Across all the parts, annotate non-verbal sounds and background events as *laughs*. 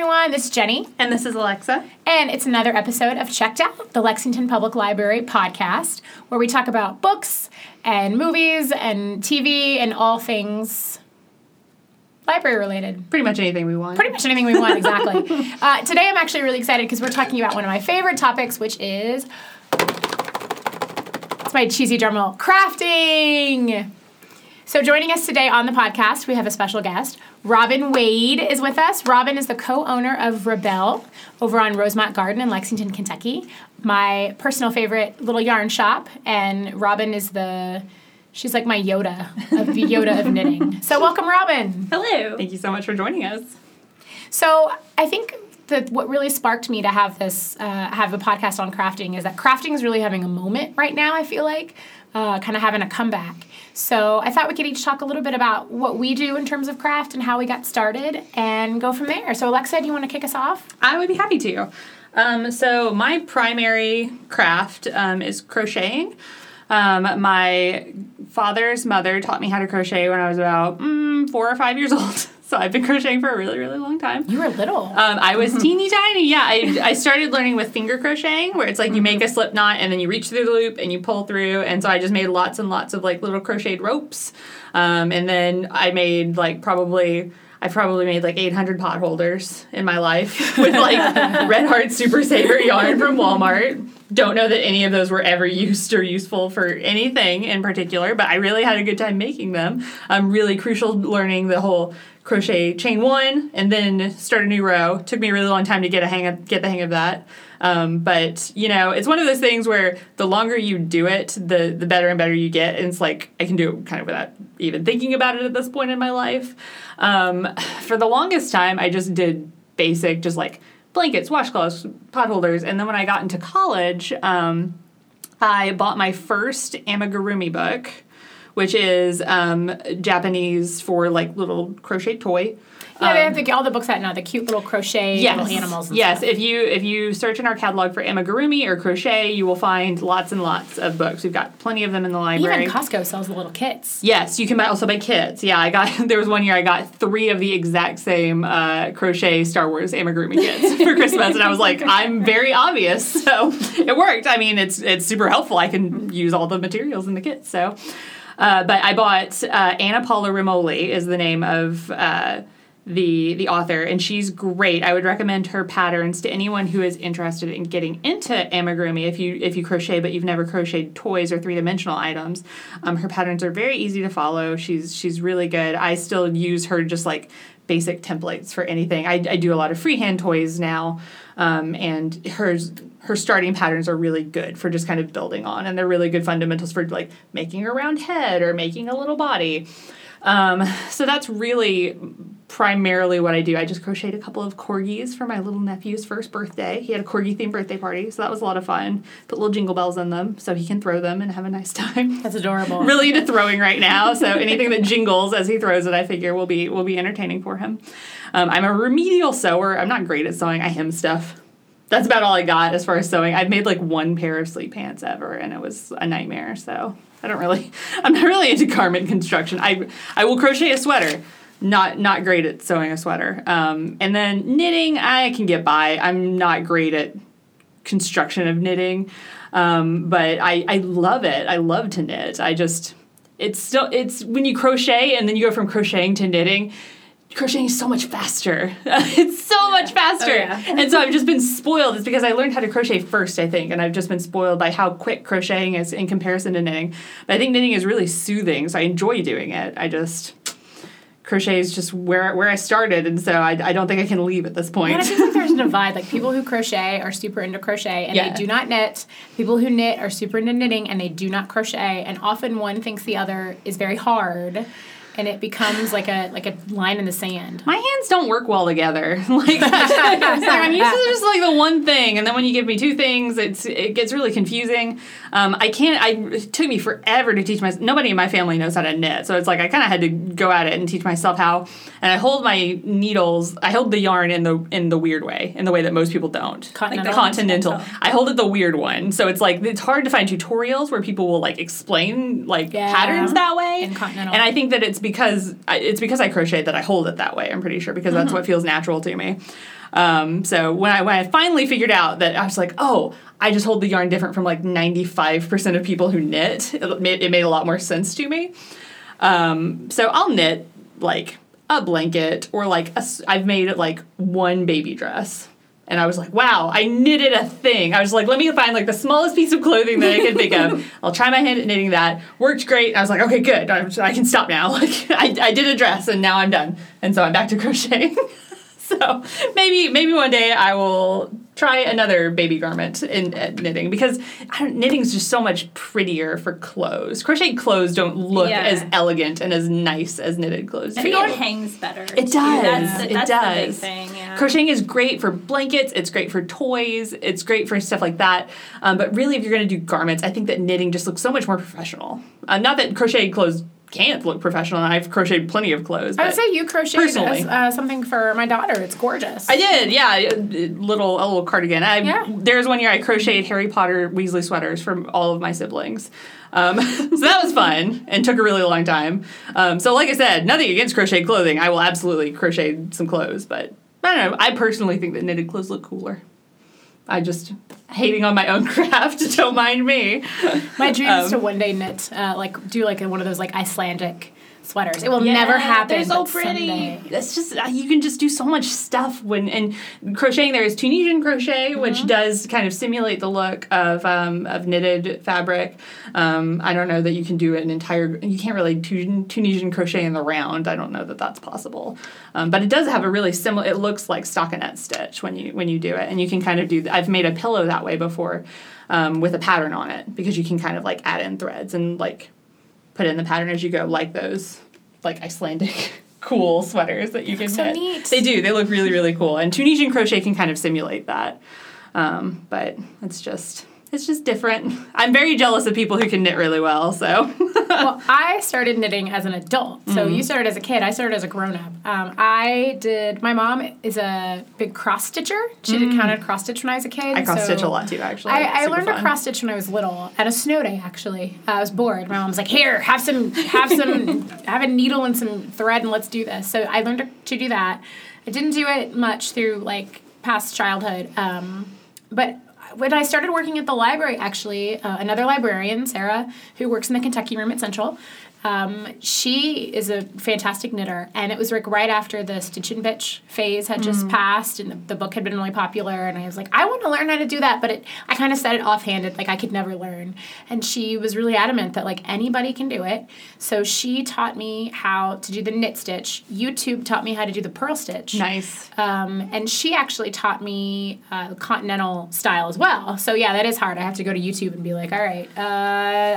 everyone. This is Jenny. And this is Alexa. And it's another episode of Checked Out, the Lexington Public Library podcast, where we talk about books and movies and TV and all things library related. Pretty much anything we want. Pretty much anything we want, exactly. *laughs* uh, today I'm actually really excited because we're talking about one of my favorite topics, which is. It's my cheesy drum roll crafting. So, joining us today on the podcast, we have a special guest. Robin Wade is with us. Robin is the co owner of Rebel over on Rosemont Garden in Lexington, Kentucky. My personal favorite little yarn shop. And Robin is the, she's like my Yoda of the *laughs* Yoda of knitting. So, welcome, Robin. Hello. Thank you so much for joining us. So, I think that what really sparked me to have this, uh, have a podcast on crafting is that crafting is really having a moment right now, I feel like, uh, kind of having a comeback. So I thought we could each talk a little bit about what we do in terms of craft and how we got started and go from there. So, Alexa, do you want to kick us off? I would be happy to. Um, so, my primary craft um, is crocheting. Um, my father's mother taught me how to crochet when I was about mm, four or five years *laughs* old. So I've been crocheting for a really, really long time. You were little. Um, I was *laughs* teeny tiny. Yeah, I, I started learning with finger crocheting, where it's like you make a slip knot and then you reach through the loop and you pull through. And so I just made lots and lots of like little crocheted ropes. Um, and then I made like probably. I probably made like 800 pot holders in my life *laughs* with like *laughs* Red Heart Super Saver yarn from Walmart. Don't know that any of those were ever *laughs* used or useful for anything in particular, but I really had a good time making them. Um, really crucial learning the whole crochet chain one and then start a new row. Took me a really long time to get a hang of get the hang of that. Um, but you know, it's one of those things where the longer you do it, the the better and better you get. And it's like I can do it kind of without even thinking about it at this point in my life. Um, *sighs* for the longest time, I just did basic, just like blankets, washcloths, pot holders. And then when I got into college, um, I bought my first amigurumi book which is um, Japanese for like little crochet toy. Yeah, they have the, all the books out now. The cute little crochet yes. little animals. And yes, stuff. if you if you search in our catalog for amigurumi or crochet, you will find lots and lots of books. We've got plenty of them in the library. Even Costco sells the little kits. Yes, you can buy, also buy kits. Yeah, I got *laughs* there was one year I got three of the exact same uh, crochet Star Wars amigurumi kits *laughs* for Christmas, and I was like, I'm very obvious, *laughs* so it worked. I mean, it's it's super helpful. I can use all the materials in the kit, so. Uh, but I bought uh, Ana Paula Rimoli is the name of uh, the the author, and she's great. I would recommend her patterns to anyone who is interested in getting into amigurumi. If you if you crochet but you've never crocheted toys or three dimensional items, um, her patterns are very easy to follow. She's she's really good. I still use her just like basic templates for anything. I, I do a lot of freehand toys now, um, and hers her starting patterns are really good for just kind of building on, and they're really good fundamentals for like making a round head or making a little body. Um, so that's really primarily what I do. I just crocheted a couple of corgis for my little nephew's first birthday. He had a corgi themed birthday party, so that was a lot of fun. Put little jingle bells in them so he can throw them and have a nice *laughs* time. That's adorable. *laughs* really into throwing right now, so anything that jingles as he throws it, I figure will be will be entertaining for him. Um, I'm a remedial sewer. I'm not great at sewing. I hem stuff. That's about all I got as far as sewing. I've made like one pair of sleep pants ever, and it was a nightmare. So I don't really, *laughs* I'm not really into garment construction. I I will crochet a sweater not not great at sewing a sweater. Um, and then knitting, I can get by. I'm not great at construction of knitting, um, but I I love it. I love to knit. I just it's still it's when you crochet and then you go from crocheting to knitting. Crocheting is so much faster. *laughs* it's so much faster. Oh, yeah. and so I've just been spoiled. It's because I learned how to crochet first, I think, and I've just been spoiled by how quick crocheting is in comparison to knitting. But I think knitting is really soothing, so I enjoy doing it. I just crochet is just where where I started, and so I, I don't think I can leave at this point. And I feel like there's a *laughs* divide. Like people who crochet are super into crochet and yeah. they do not knit. People who knit are super into knitting and they do not crochet. And often one thinks the other is very hard and it becomes like a like a line in the sand. My hands don't work well together. *laughs* like, I'm used to just like the one thing, and then when you give me two things, it's it gets really confusing. Um, I can't. I it took me forever to teach my. Nobody in my family knows how to knit, so it's like I kind of had to go at it and teach myself how. And I hold my needles. I hold the yarn in the in the weird way, in the way that most people don't. Continental. Like the continental. I hold it the weird one, so it's like it's hard to find tutorials where people will like explain like yeah. patterns that way. In continental. And I think that it's because I, it's because I crochet that I hold it that way. I'm pretty sure because that's what feels natural to me. Um, so when I when I finally figured out that I was like, oh, I just hold the yarn different from like 95% of people who knit. It made, it made a lot more sense to me. Um, so I'll knit like a blanket or like a I've made like one baby dress. And I was like, wow, I knitted a thing. I was like, let me find like the smallest piece of clothing that I can think of. *laughs* I'll try my hand at knitting that. Worked great. I was like, okay, good. I, I can stop now. *laughs* Like I, I did a dress and now I'm done. And so I'm back to crocheting. *laughs* so maybe maybe one day I will try another baby garment in uh, knitting because knitting is just so much prettier for clothes. Crocheted clothes don't look Yeah. as elegant and as nice as knitted clothes. I think it hangs better. It does. That's, It that's does. thing. Yeah. Crocheting is great for blankets. It's great for toys. It's great for stuff like that. Um, but really, if you're going to do garments, I think that knitting just looks so much more professional. Uh, not that crocheted clothes can't look professional. and I've crocheted plenty of clothes. I would say you crocheted as, uh, something for my daughter. It's gorgeous. I did, yeah, a little a little cardigan. I, Yeah. There was one year I crocheted Harry Potter Weasley sweaters for all of my siblings. Um, *laughs* so that was fun and took a really long time. Um, so like I said, nothing against crocheted clothing. I will absolutely crochet some clothes, but I don't know. I personally think that knitted clothes look cooler. I just hating on my own *laughs* craft. Don't mind me. My dream is Um, to one day knit, uh, like do like a, one of those like Icelandic sweaters. It will Yeah, never happen. they're so pretty. someday. That's just uh, you can just do so much stuff when and crocheting. There is Tunisian crochet, which does kind of simulate the look of um, of knitted fabric. Um, I don't know that you can do an entire. You can't really Tun- Tunisian crochet in the round. I don't know that that's possible, um, but it does have a really similar. It looks like stockinette stitch when you when you do it, and you can kind of do. I've made a pillow that way before. Um, with a pattern on it because you can kind of like add in threads and like put in the pattern as you go, like those like Icelandic *laughs* cool sweaters that you can So knit. neat. They do. They look really really cool, and Tunisian crochet can kind of simulate that. Um, but it's just it's just different. I'm very jealous of people who can knit really well. So *laughs* well, I started knitting as an adult. So Mm-hmm. you started as a kid. I started as a grown up. Um, I did. My mom is a big cross stitcher. She did counted cross stitch when I was a kid. Mm. I cross stitch so a lot too. Actually, I, I learned to fun. cross stitch when I was little at a snow day. Actually, uh, I was bored. My mom was like, "Here, have some, have some, *laughs* have a needle and some thread, and let's do this." So I learned to, to do that. I didn't do it much through like past childhood, um, but when I started working at the library, actually, uh, another librarian, Sarah, who works in the Kentucky room at Central, um, she is a fantastic knitter. And it was like right after the Stitch and Bitch phase had just passed and the, the book had been really popular. And I was like, I want to learn how to do that. But it, I kind of said it offhanded, like I could never learn. And she was really adamant that like anybody can do it. So she taught me how to do the knit stitch. YouTube taught me how to do the purl stitch. Nice. Um, and she actually taught me uh, continental style as well. So yeah, that is hard. I have to go to YouTube and be like, all right, uh,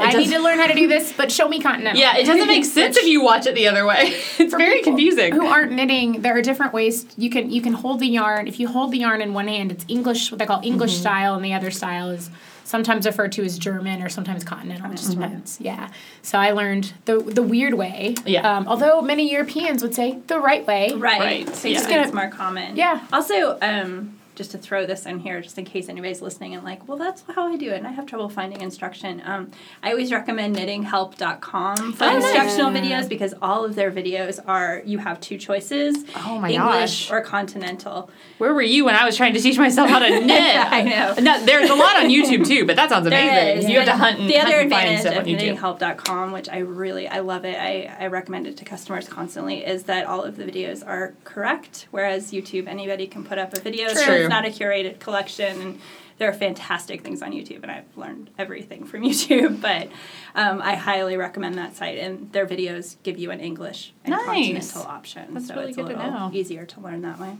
I need to learn how to do this, but show me continental. *laughs* Yeah, it doesn't make sense if you watch it the other way. *laughs* It's very confusing. Who aren't knitting? There are different ways you can you can hold the yarn. If you hold the yarn in one hand, it's English, what they call English Mm-hmm. style, and the other style is sometimes referred to as German or sometimes continental. It just depends. Yeah. So I learned the the weird way. Mm-hmm. Yeah. Um, although many Europeans would say the right way. Right. Right, So yeah. just Gonna- it's more common. Yeah. Also, um, just to throw this in here, just in case anybody's listening and like, well, that's how I do it, and I have trouble finding instruction. Um, I always recommend knittinghelp.com for Oh, nice. instructional videos because all of their videos are you have two choices: Oh my English gosh. or continental. Where were you when I was trying to teach myself how to *laughs* knit? I know. No, there's a lot on YouTube too, but that sounds amazing. You have to hunt and the hunt other and find advantage stuff of knittinghelp.com, which I really I love it. I, I recommend it to customers constantly. Is that all of the videos are correct, whereas YouTube anybody can put up a video. True. It's not a curated collection, and there are fantastic things on YouTube, and I've learned everything from *laughs* YouTube. But um, I highly recommend that site, and their videos give you an English and Nice. continental option. That's so really it's good a to little know. easier to learn that way.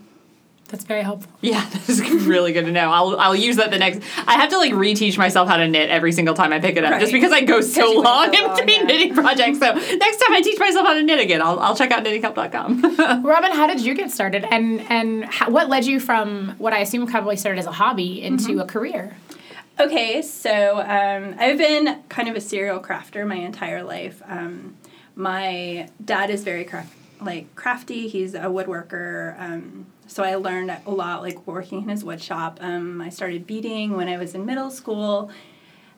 That's very helpful. Yeah, *laughs* that's really good to know. I'll I'll use that the next. I have to like reteach myself how to knit every single time I pick it up, just because I go so long so in long, between yeah. knitting projects. So next time I teach myself how to knit again, I'll I'll check out knittinghelp.com. *laughs* Robin, how did you get started, and and how, what led you from what I assume probably started as a hobby into a career? Okay, so um, I've been kind of a serial crafter my entire life. Um, my dad is very craft like crafty. He's a woodworker. Um, so I learned a lot like working in his wood shop. Um, I started beading when I was in middle school.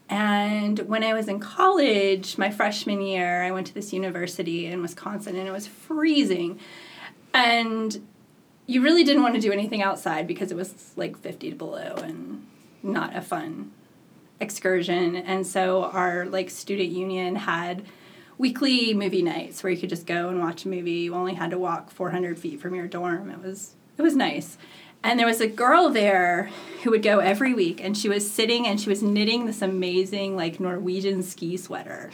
And when I was in college, my freshman year, I went to this university in Wisconsin and it was freezing. And you really didn't want to do anything outside because it was like 50 below and not a fun excursion. And so our like student union had weekly movie nights where you could just go and watch a movie. You only had to walk 400 feet from your dorm. It was it was nice. And there was a girl there who would go every week, and she was sitting and she was knitting this amazing, like, Norwegian ski sweater.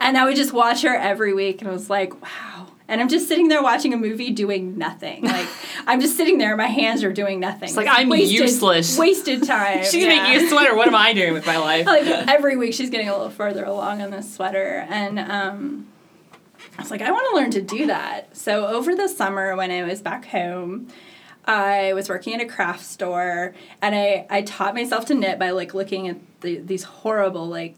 And I would just watch her every week, and I was like, wow. And I'm just sitting there watching a movie doing nothing. *laughs* Like, I'm just sitting there, my hands are doing nothing. It's like, I'm useless. Wasted time. *laughs* She's make you a sweater. What am I doing with my *laughs* life? like, every week she's getting a little further along on this sweater. And, um, I was like, I want to learn to do that. So over the summer when I was back home, I was working at a craft store and I, I taught myself to knit by like looking at the, these horrible like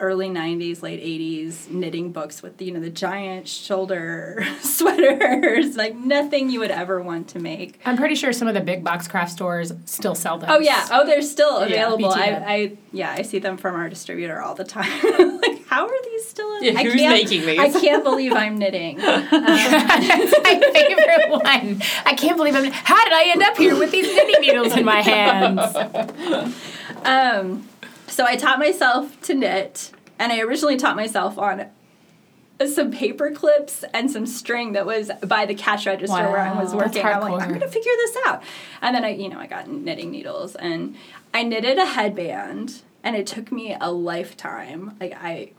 early 90s late 80s knitting books with you know the giant shoulder *laughs* sweaters like nothing you would ever want to make I'm pretty sure some of the big box craft stores still sell those. oh yeah oh they're still available BT I. I yeah i see them from our distributor all the time *laughs* like how are these still Yeah, I who's can't, making these? i can't believe i'm knitting That's *laughs* my favorite one. I can't believe I'm. How did I end up here with these knitting needles in my hands? Um, so I taught myself to knit, and I originally taught myself on some paper clips and some string that was by the cash register where I was working. I'm like. I'm gonna figure this out. And then I, you know, I got knitting needles and I knitted a headband, and it took me a lifetime, like I,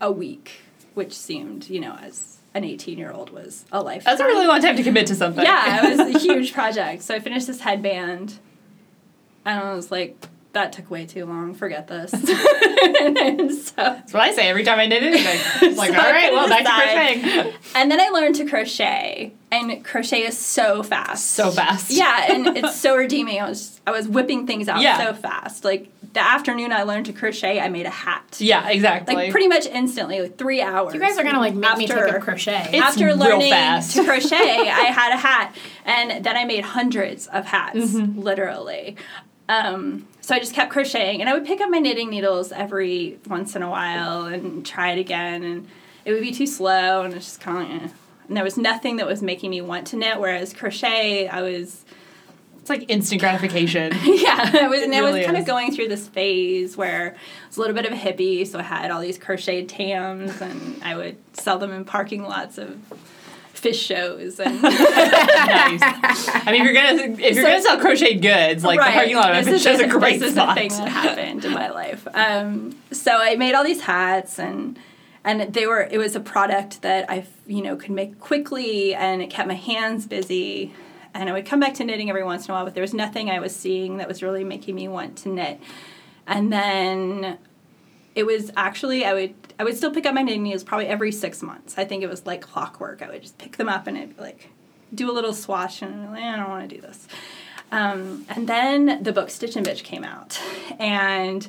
a week, which seemed, you know, as an 18 year old was a lifetime. That's a really long time to commit to something. Yeah, it was a *laughs* huge project. So I finished this headband, and I was like, that took way too long. Forget this. and, *laughs* *laughs* so, That's what I say every time I knit anything. It's like, So all I right, couldn't well, back to decide. crocheting. and then I learned to crochet, and crochet is so fast. So fast. Yeah, and *laughs* it's so redeeming. I was I was whipping things out Yeah. so fast. Like the afternoon I learned to crochet, I made a hat. Yeah, exactly. Like pretty much instantly, like three hours. You guys are gonna like make me take After- up crochet. It's after real learning fast. to crochet, I had a hat, and then I made hundreds of hats, Mm-hmm. literally. Um, so I just kept crocheting, and I would pick up my knitting needles every once in a while and try it again, and it would be too slow, and it's just kind of. Eh. And there was nothing that was making me want to knit. Whereas crochet, I was it's like instant gratification. *laughs* yeah, I was, It and I was kind is. of going through this phase where I was a little bit of a hippie, so I had all these crocheted tams, and I would sell them in parking lots of Phish shows and *laughs* nice. I mean, if you're gonna if you're So- gonna sell crocheted goods, like Right. the parking lot of This it is shows a great this spot. is a thing that happened in my life. Um, so I made all these hats and and they were it was a product that I you know could make quickly and it kept my hands busy. And I would come back to knitting every once in a while, but there was nothing I was seeing that was really making me want to knit. And then it was actually I would I would still pick up my needles probably every six months. I think it was like clockwork. I would just pick them up and be like do a little swatch and like, I don't want to do this. Um, and then the book Stitch and Bitch came out, and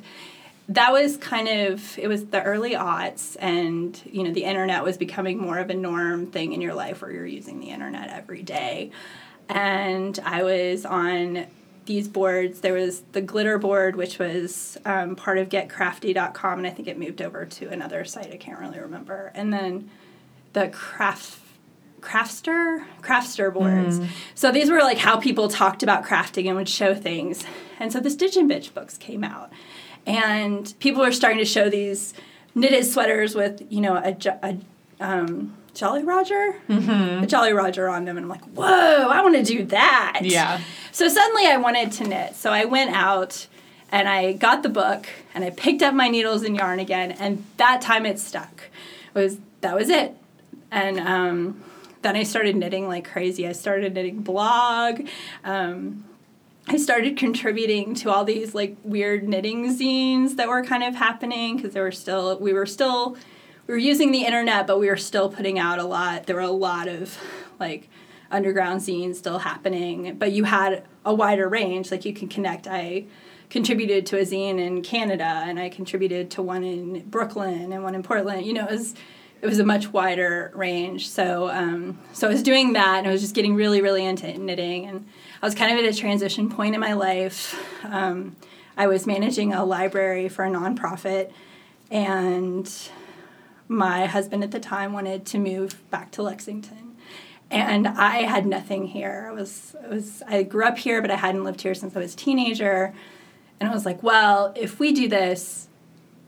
that was kind of it was the early aughts, and you know the internet was becoming more of a norm thing in your life where you're using the internet every day, and I was on these boards. There was the glitter board, which was um, part of GetCrafty.com, and I think it moved over to another site. I can't really remember. And then the craft Craftster Craftster boards. So these were like how people talked about crafting and would show things. And so the Stitch and Bitch books came out, and people were starting to show these knitted sweaters with you know a, a um, Jolly Roger, a Jolly Roger on them, and I'm like, whoa, I want to do that. Yeah. So suddenly I wanted to knit. So I went out and I got the book and I picked up my needles and yarn again, and that time it stuck. It was that was it. And um, then I started knitting like crazy. I started knitting blog. Um, I started contributing to all these like weird knitting zines that were kind of happening because there were still we were still we were using the internet, but we were still putting out a lot. There were a lot of like underground zines still happening, but you had a wider range. Like you can connect. I contributed to a zine in Canada, and I contributed to one in Brooklyn and one in Portland. You know, it was it was a much wider range. So um, so I was doing that, and I was just getting really really into knitting, and I was kind of at a transition point in my life. Um, I was managing a library for a nonprofit, and my husband at the time wanted to move back to Lexington. And I had nothing here. I was, I was I grew up here, but I hadn't lived here since I was a teenager. And I was like, well, if we do this,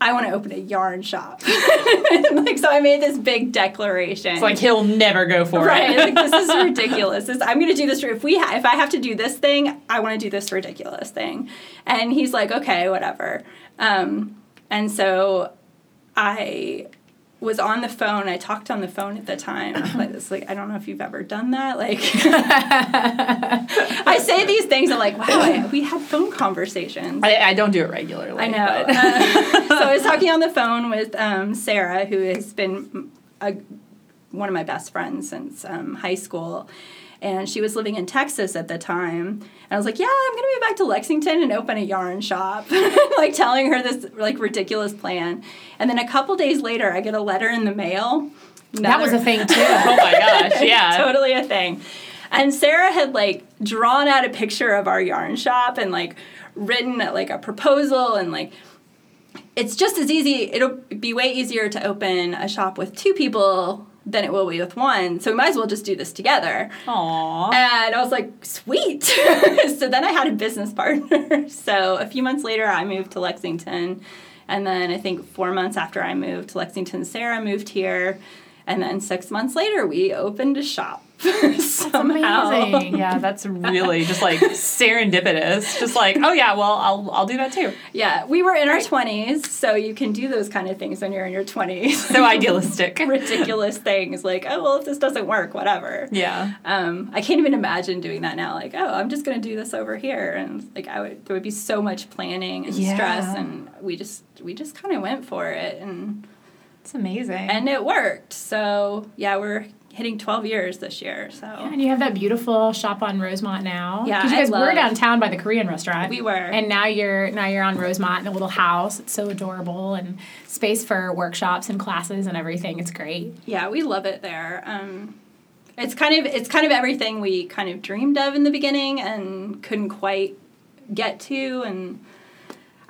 I want to open a yarn shop. *laughs* like so I made this big declaration. It's like he'll never go for right. it. like this is *laughs* ridiculous. This, I'm going to do this. If we ha- if I have to do this thing, I want to do this ridiculous thing. And he's like, okay, whatever. Um, and so I was on the phone. I talked on the phone at the time. *coughs* Like this, like I don't know if you've ever done that. Like *laughs* I say these things. I'm like, wow, I, we had phone conversations. I, I don't do it regularly. I know. Uh, *laughs* so I was *laughs* talking on the phone with um, Sarah, who has been a, one of my best friends since um, high school. And she was living in Texas at the time. And I was like, yeah, I'm going to be back to Lexington and open a yarn shop. *laughs* like telling her this like ridiculous plan. And then a couple days later, I get a letter in the mail. That was a thing too. oh my *laughs* gosh, yeah. totally a thing. And Sarah had like drawn out a picture of our yarn shop and like written like a proposal and like it's just as easy it'll be way easier to open a shop with two people than it will be with one. So we might as well just do this together. Aww. And I was like, sweet. *laughs* so then I had a business partner. *laughs* so a few months later, I moved to Lexington. And then I think four months after I moved to Lexington, Sarah moved here. And then six months later, we opened a shop. *laughs* Somehow. amazing. Yeah, *laughs* that's really just like serendipitous. Just like, oh yeah, well, I'll I'll do that too. Yeah, we were in our 20s, so you can do those kind of things when you're in your 20s. So idealistic. *laughs* Ridiculous things like, oh, well, if this doesn't work, whatever. Yeah. Um, I can't even imagine doing that now. Like, oh, I'm just gonna do this over here, and like, I would there would be so much planning and stress, and we just we just kind of went for it, and It's amazing. and it worked. So yeah, we're hitting 12 years this year. So And you have that beautiful shop on Rosemont now. Yeah, 'Cause you guys were downtown by the Korean restaurant. we were. And now you're now you're on Rosemont in a little house. It's so adorable and space for workshops and classes and everything. It's great. yeah, we love it there. Um, it's kind of it's kind of everything we kind of dreamed of in the beginning and couldn't quite get to, and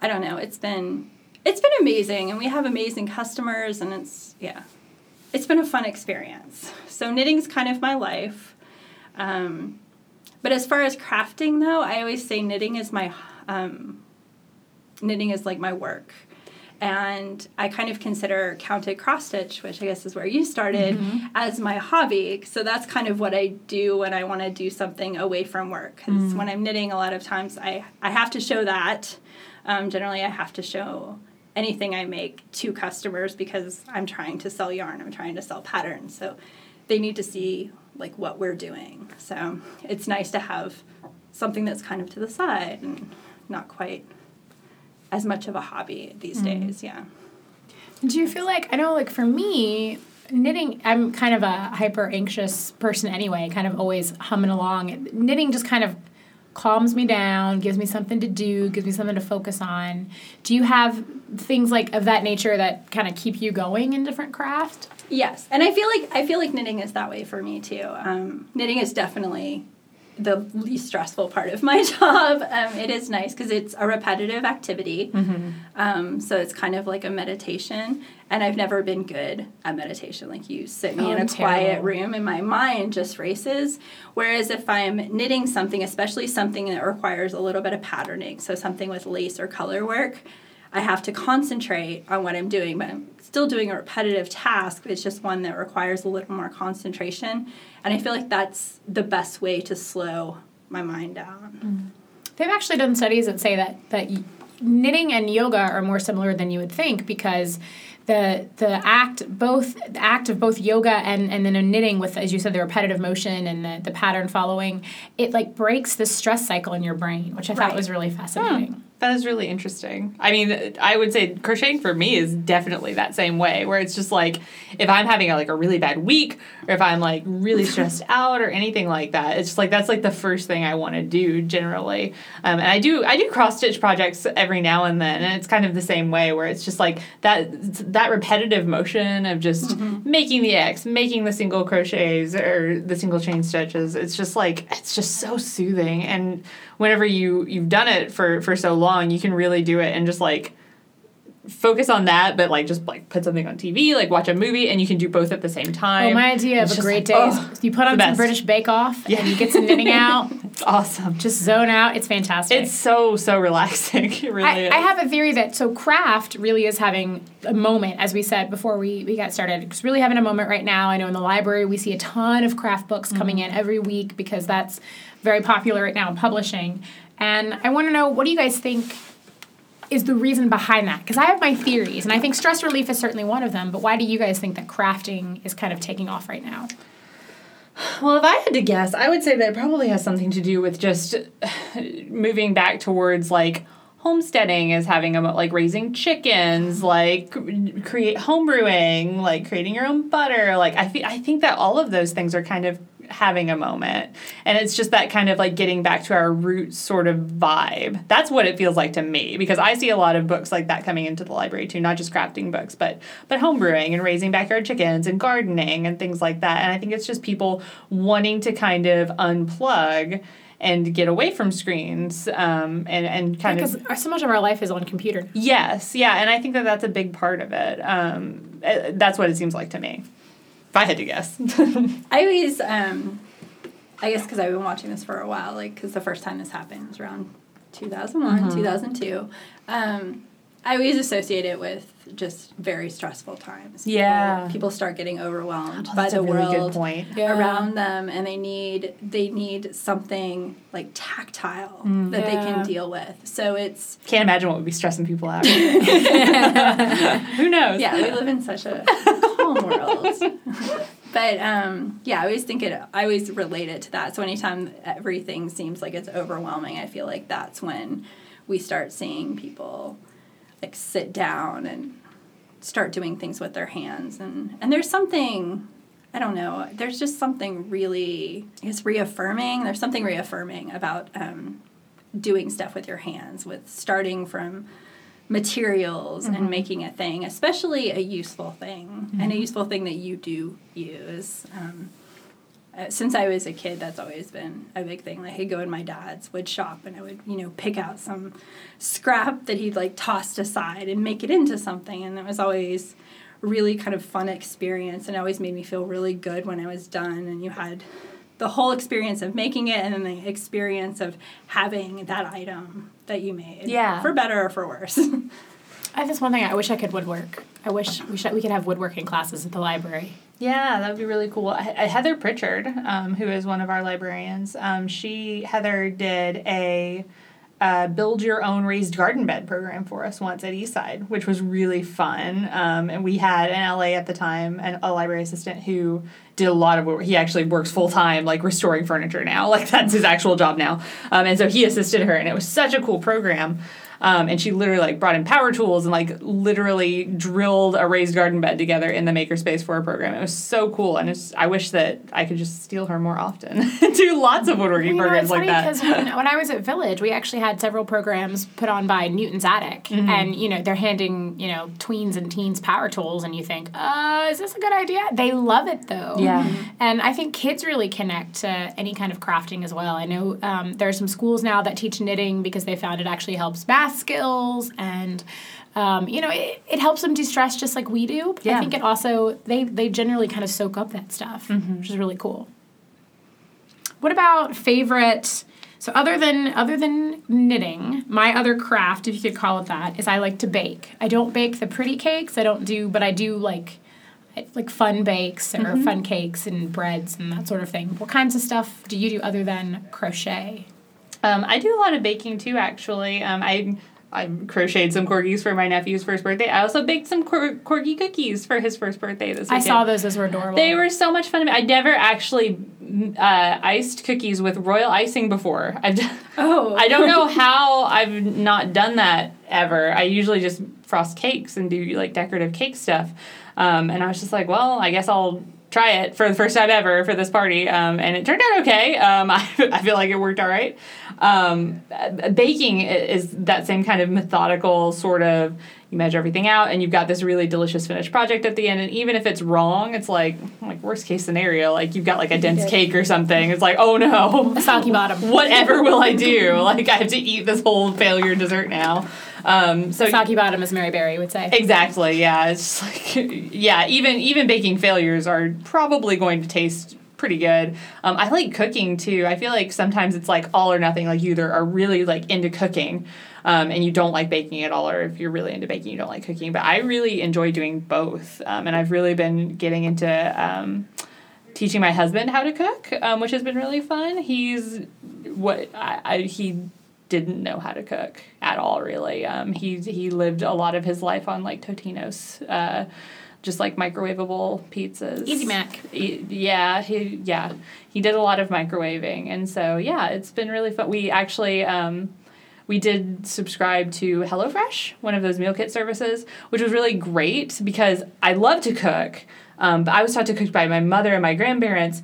I don't know. It's been it's been amazing, and we have amazing customers, and it's yeah, it's been a fun experience. So knitting's kind of my life. Um, but as far as crafting, though, I always say knitting is my um, knitting is like my work. And I kind of consider counted cross stitch, which I guess is where you started, as my hobby. So that's kind of what I do when I want to do something away from work. Because when I'm knitting, a lot of times I, I have to show that. Um, generally, I have to show anything I make to customers because I'm trying to sell yarn, I'm trying to sell patterns. So they need to see like what we're doing. So it's nice to have something that's kind of to the side and not quite as much of a hobby these mm-hmm. days. Yeah. Do you feel like I know like for me knitting I'm kind of a hyper anxious person anyway, kind of always humming along. Knitting just kind of calms me down, gives me something to do, gives me something to focus on. Do you have things like of that nature that kind of keep you going in different craft? Yes, and I feel like I feel like knitting is that way for me too. Um, knitting is definitely the least stressful part of my *laughs* job. Um, it is nice because it's a repetitive activity, um, so it's kind of like a meditation. And I've never been good at meditation. Like you sit me Oh, in a I'm quiet terrible. room and my mind just races. Whereas if I'm knitting something, especially something that requires a little bit of patterning, so something with lace or color work, I have to concentrate on what I'm doing, but I'm still doing a repetitive task. It's just one that requires a little more concentration. And I feel like that's the best way to slow my mind down. Mm-hmm. They've actually done studies that say that that y- knitting and yoga are more similar than you would think because the the act both the act of both yoga and and then knitting with as you said the repetitive motion and the, the pattern following it like breaks the stress cycle in your brain which I thought was really fascinating. Hmm. That is really interesting. I mean, I would say crocheting for me is definitely that same way, where it's just like if I'm having a, like a really bad week, or if I'm like really stressed *laughs* out, or anything like that, it's just like that's like the first thing I want to do generally. Um, and I do I do cross stitch projects every now and then, and it's kind of the same way, where it's just like that that repetitive motion of just making the X, making the single crochets or the single chain stitches. It's just like it's just so soothing, and whenever you you've done it for for so long long, you can really do it and just like focus on that, but like just like put something on TV, like watch a movie, and you can do both at the same time. Oh, my idea It's of a great like, day oh, is you put on some. British Bake Off and you get some knitting out. *laughs* It's awesome. Just zone out. It's fantastic. It's so so relaxing. *laughs* It really I, is. I have a theory that so craft really is having a moment, as we said before we, we got started. It's really having a moment right now. I know in the library we see a ton of craft books mm-hmm. coming in every week because that's very popular right now in publishing. And I want to know what do you guys think is the reason behind that? Because I have my theories, and I think stress relief is certainly one of them. But why do you guys think that crafting is kind of taking off right now? Well, if I had to guess, I would say that it probably has something to do with just *sighs* moving back towards like homesteading is having a like raising chickens, like create homebrewing, like creating your own butter. Like I think I think that all of those things are kind of having a moment. And it's just that kind of like getting back to our roots sort of vibe. That's what it feels like to me because I see a lot of books like that coming into the library too, not just crafting books, but but homebrewing and raising backyard chickens and gardening and things like that. And I think it's just people wanting to kind of unplug and get away from screens um, and, and kind of Because so much of our life is on computer. Yes, yeah, and I think that that's a big part of it. Um, eh, that's what it seems like to me. If I had to guess. *laughs* I always, um, I guess because I've been watching this for a while, like, because the first time this happened was around 2001, Mm-hmm. 2002. Um, I always associate it with just very stressful times. Yeah. People, start getting overwhelmed Oh, by the really world good point. Yeah. around them, and they need they need something like tactile Mm. that they can deal with. So it's Can't imagine what would be stressing people out. *laughs* *laughs* Who knows? yeah, we live in such a calm world. *laughs* But um, yeah, I always think it. I always relate it to that. So anytime everything seems like it's overwhelming, I feel like that's when we start seeing people like sit down and start doing things with their hands. And and there's something. I don't know. There's just something really, I guess, reaffirming. There's something reaffirming about um, doing stuff with your hands, with starting from materials and making a thing, especially a useful thing and a useful thing that you do use. Um, uh, since I was a kid, that's always been a big thing. Like I'd go in my dad's wood shop and I would, you know, pick out some scrap that he'd like tossed aside and make it into something, and it was always a really kind of fun experience, and always made me feel really good when I was done. And you had the whole experience of making it, and then the experience of having that item that you made. Yeah. for better or for worse. *laughs* I have this one thing. I wish I could woodwork. I wish we should we could have woodworking classes at the library. Yeah, that would be really cool. Heather Pritchard, um, who is one of our librarians, um, she Heather did a uh, build your own raised garden bed program for us once at Eastside, which was really fun. Um, and we had in LA at the time an, a library assistant who did a lot of work. He actually works full time, like restoring furniture now. *laughs* Like that's his actual job now. Um, and so he assisted her, and it was such a cool program. Um, and she literally like brought in power tools and like literally drilled a raised garden bed together in the makerspace for a program. It was so cool, and it's, I wish that I could just steal her more often. *laughs* Do lots of woodworking You know, programs it's like funny that. because when, *laughs* when I was at Village, we actually had several programs put on by Newton's Attic, Mm-hmm. and you know they're handing you know tweens and teens power tools, and you think, uh, is this a good idea? They love it though. Yeah. And I think kids really connect to any kind of crafting as well. I know um, there are some schools now that teach knitting because they found it actually helps math skills and. Um, you know, it, it helps them de-stress just like we do. But I think it also they they generally kind of soak up that stuff, which is really cool. What about favorite? So other than other than knitting, my other craft, if you could call it that, is I like to bake. I don't bake the pretty cakes. I don't do, but I do like like fun bakes or fun cakes and breads and that sort of thing. What kinds of stuff do you do other than crochet? Um, I do a lot of baking too, actually. Um, I I crocheted some corgis for my nephew's first birthday. I also baked some cor- corgi cookies for his first birthday this weekend. I saw those; those were adorable. They were so much fun. I never actually uh, iced cookies with royal icing before. I've oh, *laughs* I don't know *laughs* how I've not done that ever. I usually just frost cakes and do like decorative cake stuff. Um, and I was just like, well, I guess I'll try it for the first time ever for this party, um, and it turned out okay. Um, *laughs* I, I feel like it worked all right. Um, baking is that same kind of methodical sort of. You measure everything out, and you've got this really delicious finished project at the end. And even if it's wrong, it's like like worst case scenario, like you've got like a dense cake or something. It's like oh no, soggy bottom. *laughs* whatever will I do? Like I have to eat this whole failure dessert now. Um, so Soggy bottom, as Mary Berry would say. Exactly. Yeah. It's like *laughs* yeah. Even even baking failures are probably going to taste pretty good. Um, I like cooking too. I feel like sometimes it's like all or nothing. Like you either are really like into cooking. Um, and you don't like baking at all, or if you're really into baking, you don't like cooking. But I really enjoy doing both, um, and I've really been getting into um, teaching my husband how to cook, um, which has been really fun. He's what I, I he didn't know how to cook at all really. Um, he he lived a lot of his life on like Totino's, uh, just like microwavable pizzas. Easy Mac. E- yeah, he yeah he did a lot of microwaving, and so yeah, it's been really fun. We actually. Um, we did subscribe to HelloFresh, one of those meal kit services, which was really great because I love to cook, um, but I was taught to cook by my mother and my grandparents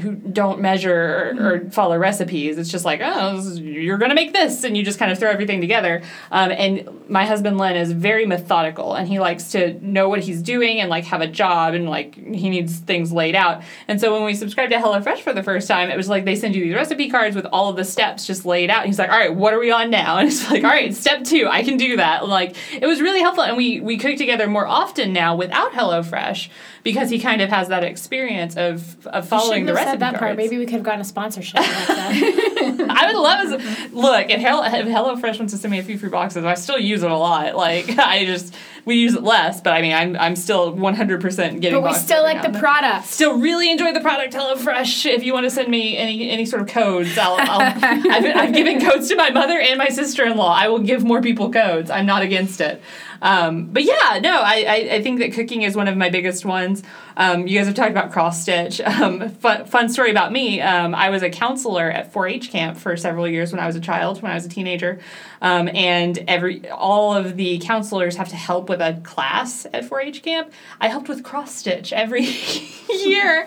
who don't measure or, or follow recipes. It's just like, oh, is- you're going to make this, and you just kind of throw everything together. Um, and my husband Len is very methodical, and he likes to know what he's doing and like have a job, and like he needs things laid out. And so when we subscribed to HelloFresh for the first time, it was like they send you these recipe cards with all of the steps just laid out. And he's like, all right, what are we on now? *laughs* And it's like, all right, step two, I can do that. Like it was really helpful, and we we cook together more often now without HelloFresh because he kind of has that experience of of following the have said that cards. part. Maybe we could have gotten a sponsorship. Like that. *laughs* I would love as look if, Hell, if HelloFresh wants to send me a few free boxes, I still use it a lot. Like *laughs* I just we use it less, but I mean I'm I'm still 100 percent getting. but we still like the product. Still really enjoy the product HelloFresh. If you want to send me any any sort of codes, I'll, I'll I've, I've given codes to my mother and my sister in law. I will give more people codes. I'm not against it. Um, but yeah, no, I, I, I think that cooking is one of my biggest ones. Um, you guys have talked about cross stitch. *laughs* Um, fun, fun story about me. Um, I was a counselor at 4-H camp for several years when I was a child, when I was a teenager, um, and every all of the counselors have to help with a class at 4-H camp. I helped with cross stitch every *laughs* year.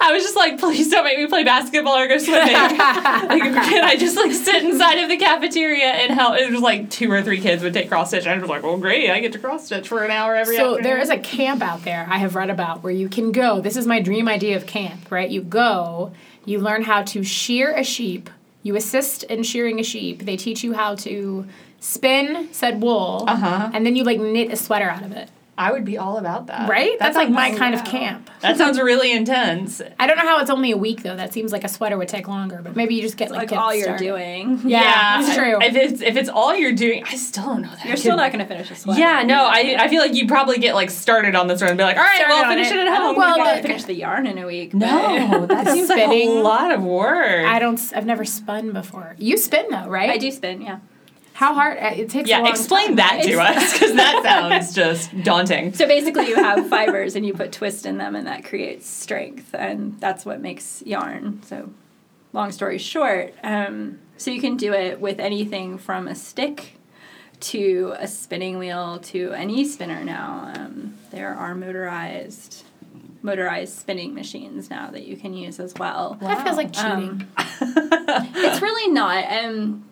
I was just like, please don't make me play basketball or go swimming. *laughs* like, can I just like sit inside of the cafeteria and help? It was like two or three kids would take cross stitch. I was like, well, great, I get to cross stitch for an hour every. So afternoon. there is a camp out there I have read about where you can go. This is my dream idea of camp, right? You go, you learn how to shear a sheep. You assist in shearing a sheep. They teach you how to spin said wool, Uh-huh. and then you like knit a sweater out of it. I would be all about that. Right? That That's like my sounds- kind of camp. That sounds really intense. I don't know how it's only a week though. That seems like a sweater would take longer, but maybe you just get like, like all you're started. doing. Yeah, it's true. If it's if it's all you're doing, I still don't know that. You're I still could- not going to finish a sweater. Yeah, no, I, I feel like you probably get like started on this one and be like, all right, Started well, on finish it. it, at I home. Oh, don't- well, You the- gotta finish the yarn in a week. no, that The seems like a lot of work. I don't. I've never spun before. You spin though, right? I do spin, yeah. How hard? uh, It takes. a yeah, long explain time, that right? to us because that *laughs* sounds just daunting. So basically, you have fibers and you put twist in them, and that creates strength, and that's what makes yarn. So, long story short, um, so you can do it with anything from a stick to a spinning wheel to an e-spinner now. Um, there are motorized motorized spinning machines now that you can use as well. That feels like cheating. Um, *laughs* it's really not. Um,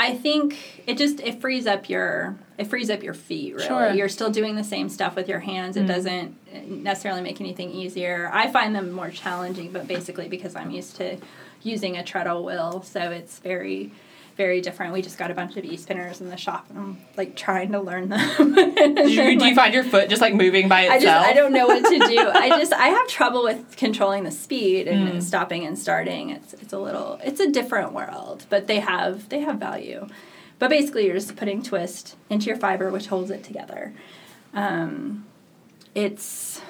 I think it just it frees up your it frees up your feet. Really, Sure. you're still doing the same stuff with your hands. It mm. doesn't uh, necessarily make anything easier. I find them more challenging, but basically because I'm used to using a treadle wheel, so it's very very different. We just got a bunch of e-spinners in the shop, and I'm like trying to learn them. do, you, do you *laughs* find your foot just like moving by I itself? just I don't know what to do. I *laughs* just I have trouble with controlling the speed and Mm. stopping and starting. It's it's a little it's a different world, but they have they have value. But basically, you're just putting twist into your fiber, which holds it together. Um, it's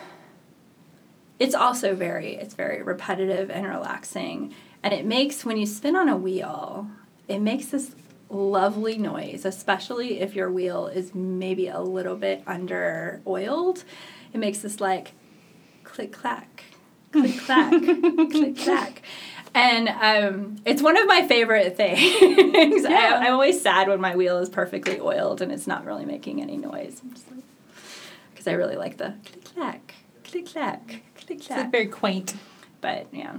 it's also very it's very repetitive and relaxing, and it makes when you spin on a wheel, it makes this lovely noise, especially if your wheel is maybe a little bit under oiled. It makes this like click clack, click clack, *laughs* click clack. And um, it's one of my favorite *laughs* things. Yeah. I, I'm always sad when my wheel is perfectly oiled and it's not really making any noise. I'm like, because I really like the click clack, click clack, click clack. It's very quaint. But yeah.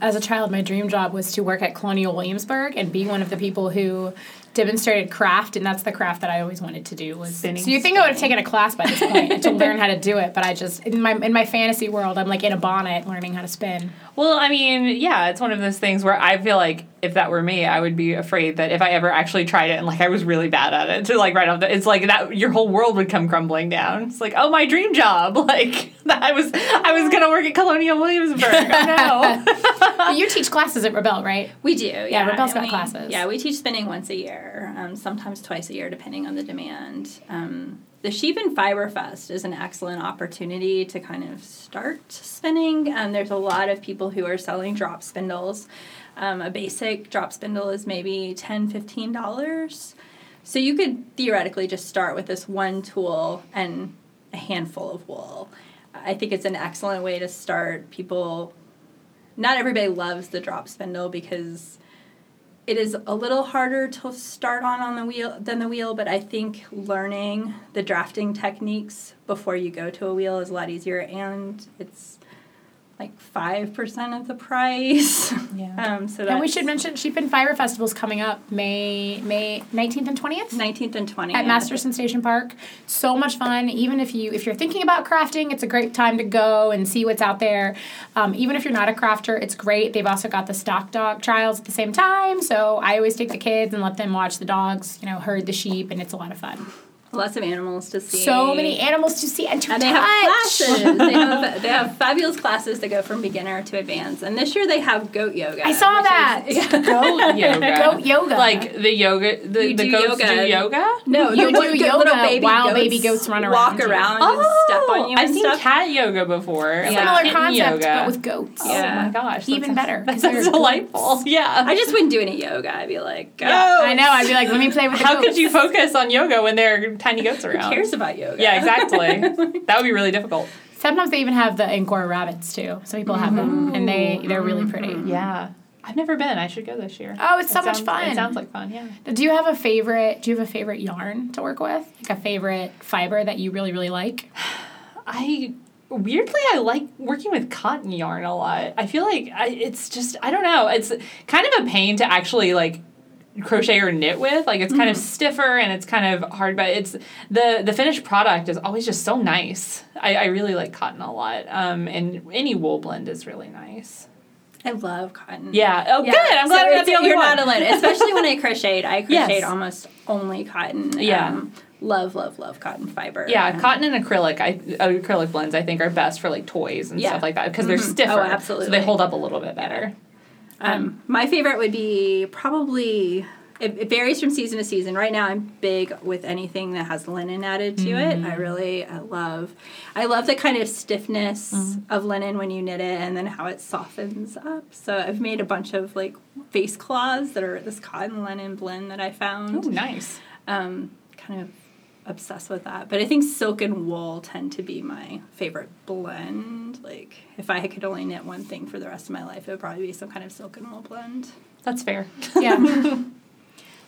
As a child, my dream job was to work at Colonial Williamsburg and be one of the people who demonstrated craft, and that's the craft that I always wanted to do. Was Spinning, so you think I would have taken a class by this point *laughs* to learn how to do it, but I just in my in my fantasy world, I'm like in a bonnet learning how to spin. Well, I mean, yeah, it's one of those things where I feel like if that were me, I would be afraid that if I ever actually tried it and like I was really bad at it, to like right off the, it's like that your whole world would come crumbling down. It's like, oh, my dream job, *laughs* like that I was I was gonna work at Colonial Williamsburg. Oh no. *laughs* You teach classes at Rebel, right? We do, yeah. Rebel's and got we- classes. Yeah, we teach spinning once a year, um, sometimes twice a year, depending on the demand. Um, the Sheep and Fiber Fest is an excellent opportunity to kind of start spinning. Um, there's a lot of people who are selling drop spindles. Um, a basic drop spindle is maybe $10, $15. So you could theoretically just start with this one tool and a handful of wool. I think it's an excellent way to start. People, not everybody loves the drop spindle because it is a little harder to start on on the wheel than the wheel, but I think learning the drafting techniques before you go to a wheel is a lot easier and it's like 5% of the price. Yeah. *laughs* um, so And we should mention Sheep and Fiber Festival's coming up May May 19th and 20th. 19th and 20th. at Masterson Station Park. So much fun. Even if you if you're thinking about crafting, it's a great time to go and see what's out there. Um, even if you're not a crafter, it's great. They've also got the stock dog trials at the same time. So I always take the kids and let them watch the dogs, you know, herd the sheep, and it's a lot of fun. Lots of animals to see. So many animals to see and to And they touch. have classes. they have *laughs* they have fabulous classes that go from beginner to advanced. And this year they have goat yoga. I saw which that. is- *laughs* Goat yoga. Goat yoga. Like the yoga the, You the do goats yoga. do yoga? No, You the do little yoga baby while goats baby goats run Walk around you. around and step on you I've and seen stuff. cat yoga before. Yeah. like Similar kitten concept, yoga. but with goats. Yeah. Oh Yeah. my gosh. Even that sounds- better, 'cause That they're goats. delightful. Yeah. I just wouldn't do any yoga. I'd be like, No. uh, I know. I'd be like, let me play with the How goats. could you focus on yoga when there are tiny goats who around? cares about yoga? Yeah, exactly. *laughs* that would be really difficult. Sometimes they even have the Angora rabbits too. Some people have them, and they they're really mm-hmm. pretty. Yeah. I've never been. I should go this year. Oh, it's so It much fun. It sounds like fun, yeah. Do you have a favorite? Do you have a favorite yarn to work with? Like a favorite fiber that you really really like? *sighs* I weirdly I like working with cotton yarn a lot. I feel like I, it's just I don't know. It's kind of a pain to actually like crochet or knit with. Like it's kind of stiffer and it's kind of hard, but it's the the finished product is always just so nice. I, I really like cotton a lot. Um, and any wool blend is really nice. I love cotton. Yeah. Oh, Yeah, good. I'm so glad I'm not the only you're one. not alone. Especially when I crocheted, I *laughs* crocheted Yes. almost only cotton. Yeah. Um, love, love, love cotton fiber. Yeah, Um, cotton and acrylic. I acrylic blends I think are best for like toys and Yeah. stuff like that because they're Mhm. stiffer. Oh, So they hold up a little bit better. Um, my favorite would be probably. It, it varies from season to season. Right now, I'm big with anything that has linen added to Mm-hmm. it. I really I love, I love the kind of stiffness Mm-hmm. of linen when you knit it, and then how it softens up. So I've made a bunch of like face cloths that are this cotton linen blend that I found. Oh, nice. um, kind of obsessed with that. But I think silk and wool tend to be my favorite blend. Like, if I could only knit one thing for the rest of my life, it would probably be some kind of silk and wool blend. That's fair. Yeah. *laughs*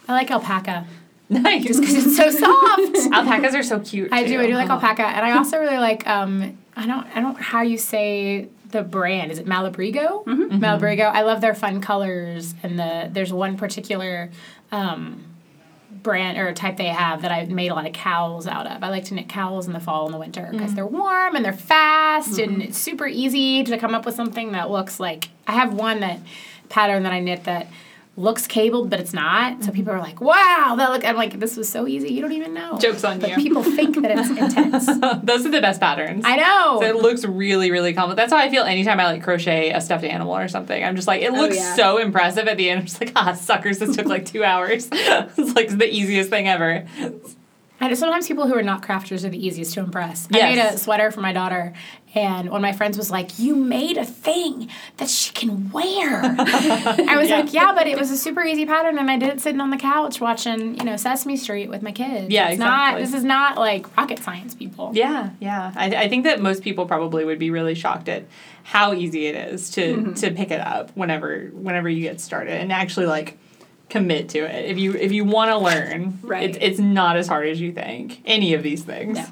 I like alpaca nice. just because it's so soft. *laughs* Alpacas are so cute. I do. I do like alpaca, and I also really like. Um, I don't. I don't. How you say the brand? Is it Malabrigo? Mm-hmm. Malabrigo. I love their fun colors, and the there's one particular. Um, brand or type they have that I've made a lot of cowls out of. I like to knit cowls in the fall and the winter because mm. they're warm and they're fast and mm-hmm. it's super easy to come up with something that looks like I have one that pattern that I knit that looks cabled but it's not. So people are like, "Wow, that look." I'm like, "This was so easy. You don't even know." Jokes on but you. people think that it's intense. *laughs* Those are the best patterns. I know. So it looks really, really complex. That's how I feel anytime I like crochet a stuffed animal or something. I'm just like, it looks yeah. so impressive at the end. I'm just like, ah, suckers, this took like two *laughs* hours. *laughs* it's like the easiest thing ever. And sometimes people who are not crafters are the easiest to impress. I made a sweater for my daughter, and one of my friends was like, "You made a thing that she can wear." *laughs* I was Yeah. like, "Yeah, but it was a super easy pattern, and I did it sitting on the couch watching, you know, Sesame Street with my kids. Yeah, it's not. exactly. This is not like rocket science, people. Yeah, yeah. I, I think that most people probably would be really shocked at how easy it is to mm-hmm. to pick it up whenever whenever you get started and actually like commit to it. If you if you want to learn, Right. it's it's not as hard as you think. Any of these things. No.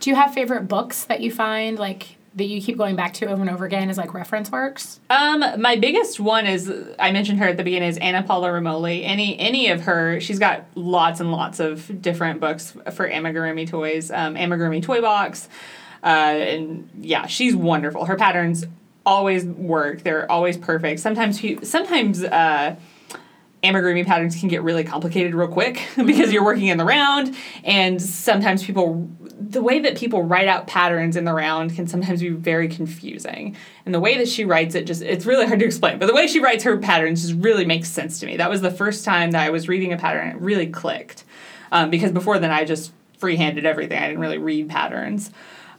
Do you have favorite books that you find like that you keep going back to over and over again as like reference works? Um, my biggest one is I mentioned her at the beginning is Ana Paula Rimoli. Any any of her, she's got lots and lots of different books for Amigurumi toys. Um, Amigurumi Toy Box, uh, and yeah, she's wonderful. Her patterns always work. They're always perfect. Sometimes sometimes uh, amigurumi patterns can get really complicated real quick *laughs* because you're working in the round and sometimes people the way that people write out patterns in the round can sometimes be very confusing. And the way that she writes it just it's really hard to explain but the way she writes her patterns just really makes sense to me. That was the first time that i was reading a pattern and it really clicked um, because before then i just freehanded everything. I didn't really read patterns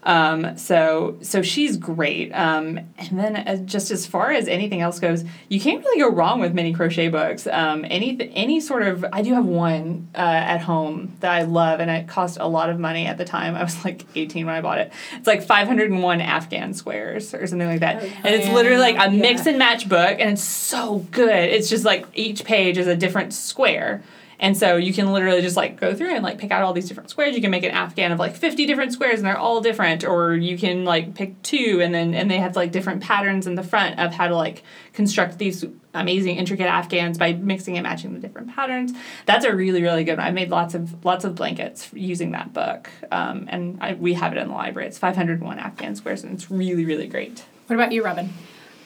um, so so she's great. Um, and then as, just as far as anything else goes, you can't really go wrong with mini crochet books. Um, any any sort of I do have one uh, at home that I love, and it cost a lot of money at the time. *laughs* I was like 18 when I bought it. It's like 501 Afghan squares or something like that, and it's literally like a mix and match book, and it's so good. It's just like each page is a different square. And so you can literally just like go through and like pick out all these different squares. You can make an Afghan of like 50 different squares and they're all different. Or you can like pick two and then and they have like different patterns in the front of how to like construct these amazing intricate Afghans by mixing and matching the different patterns. That's a really really good one. I made lots of lots of blankets using that book, um, and I, we have it in the library. It's 501 Afghan squares and it's really really great. What about you, Robin?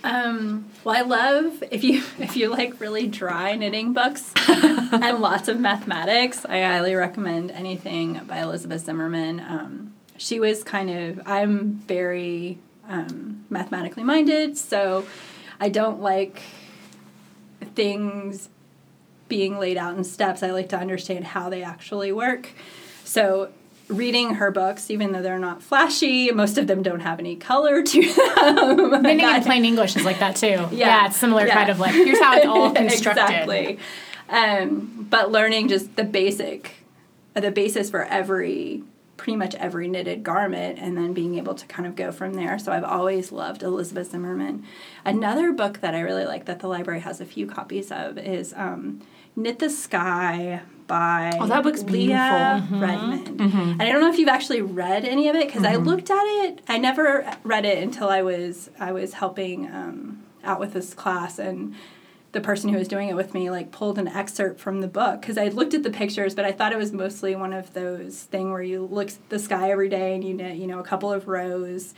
Um, well, I love if you *laughs* if you like really dry knitting books *laughs* and lots of mathematics. I highly recommend anything by Elizabeth Zimmermann. Um, she was kind of I'm very um, mathematically minded, so I don't like things being laid out in steps. I like to understand how they actually work. So reading her books, even though they're not flashy, most of them don't have any color to them. Knitting in *laughs* plain English is like that too. *laughs* Yeah, yeah it's similar yeah. kind of like here's how it's all *laughs* constructed. exactly. Um, but learning just the basic, uh, the basis for every pretty much every knitted garment and then being able to kind of go from there. So I've always loved Elizabeth Zimmermann. Another book that I really like that the library has a few copies of is um, Knit the Sky by oh, that book's Lea beautiful. Redmond. Mm-hmm. And I don't know if you've actually read any of it because mm-hmm. I looked at it. I never read it until I was I was helping um, out with this class and the person who was doing it with me like pulled an excerpt from the book because I looked at the pictures, but I thought it was mostly one of those thing where you look at the sky every day and you knit you know a couple of rows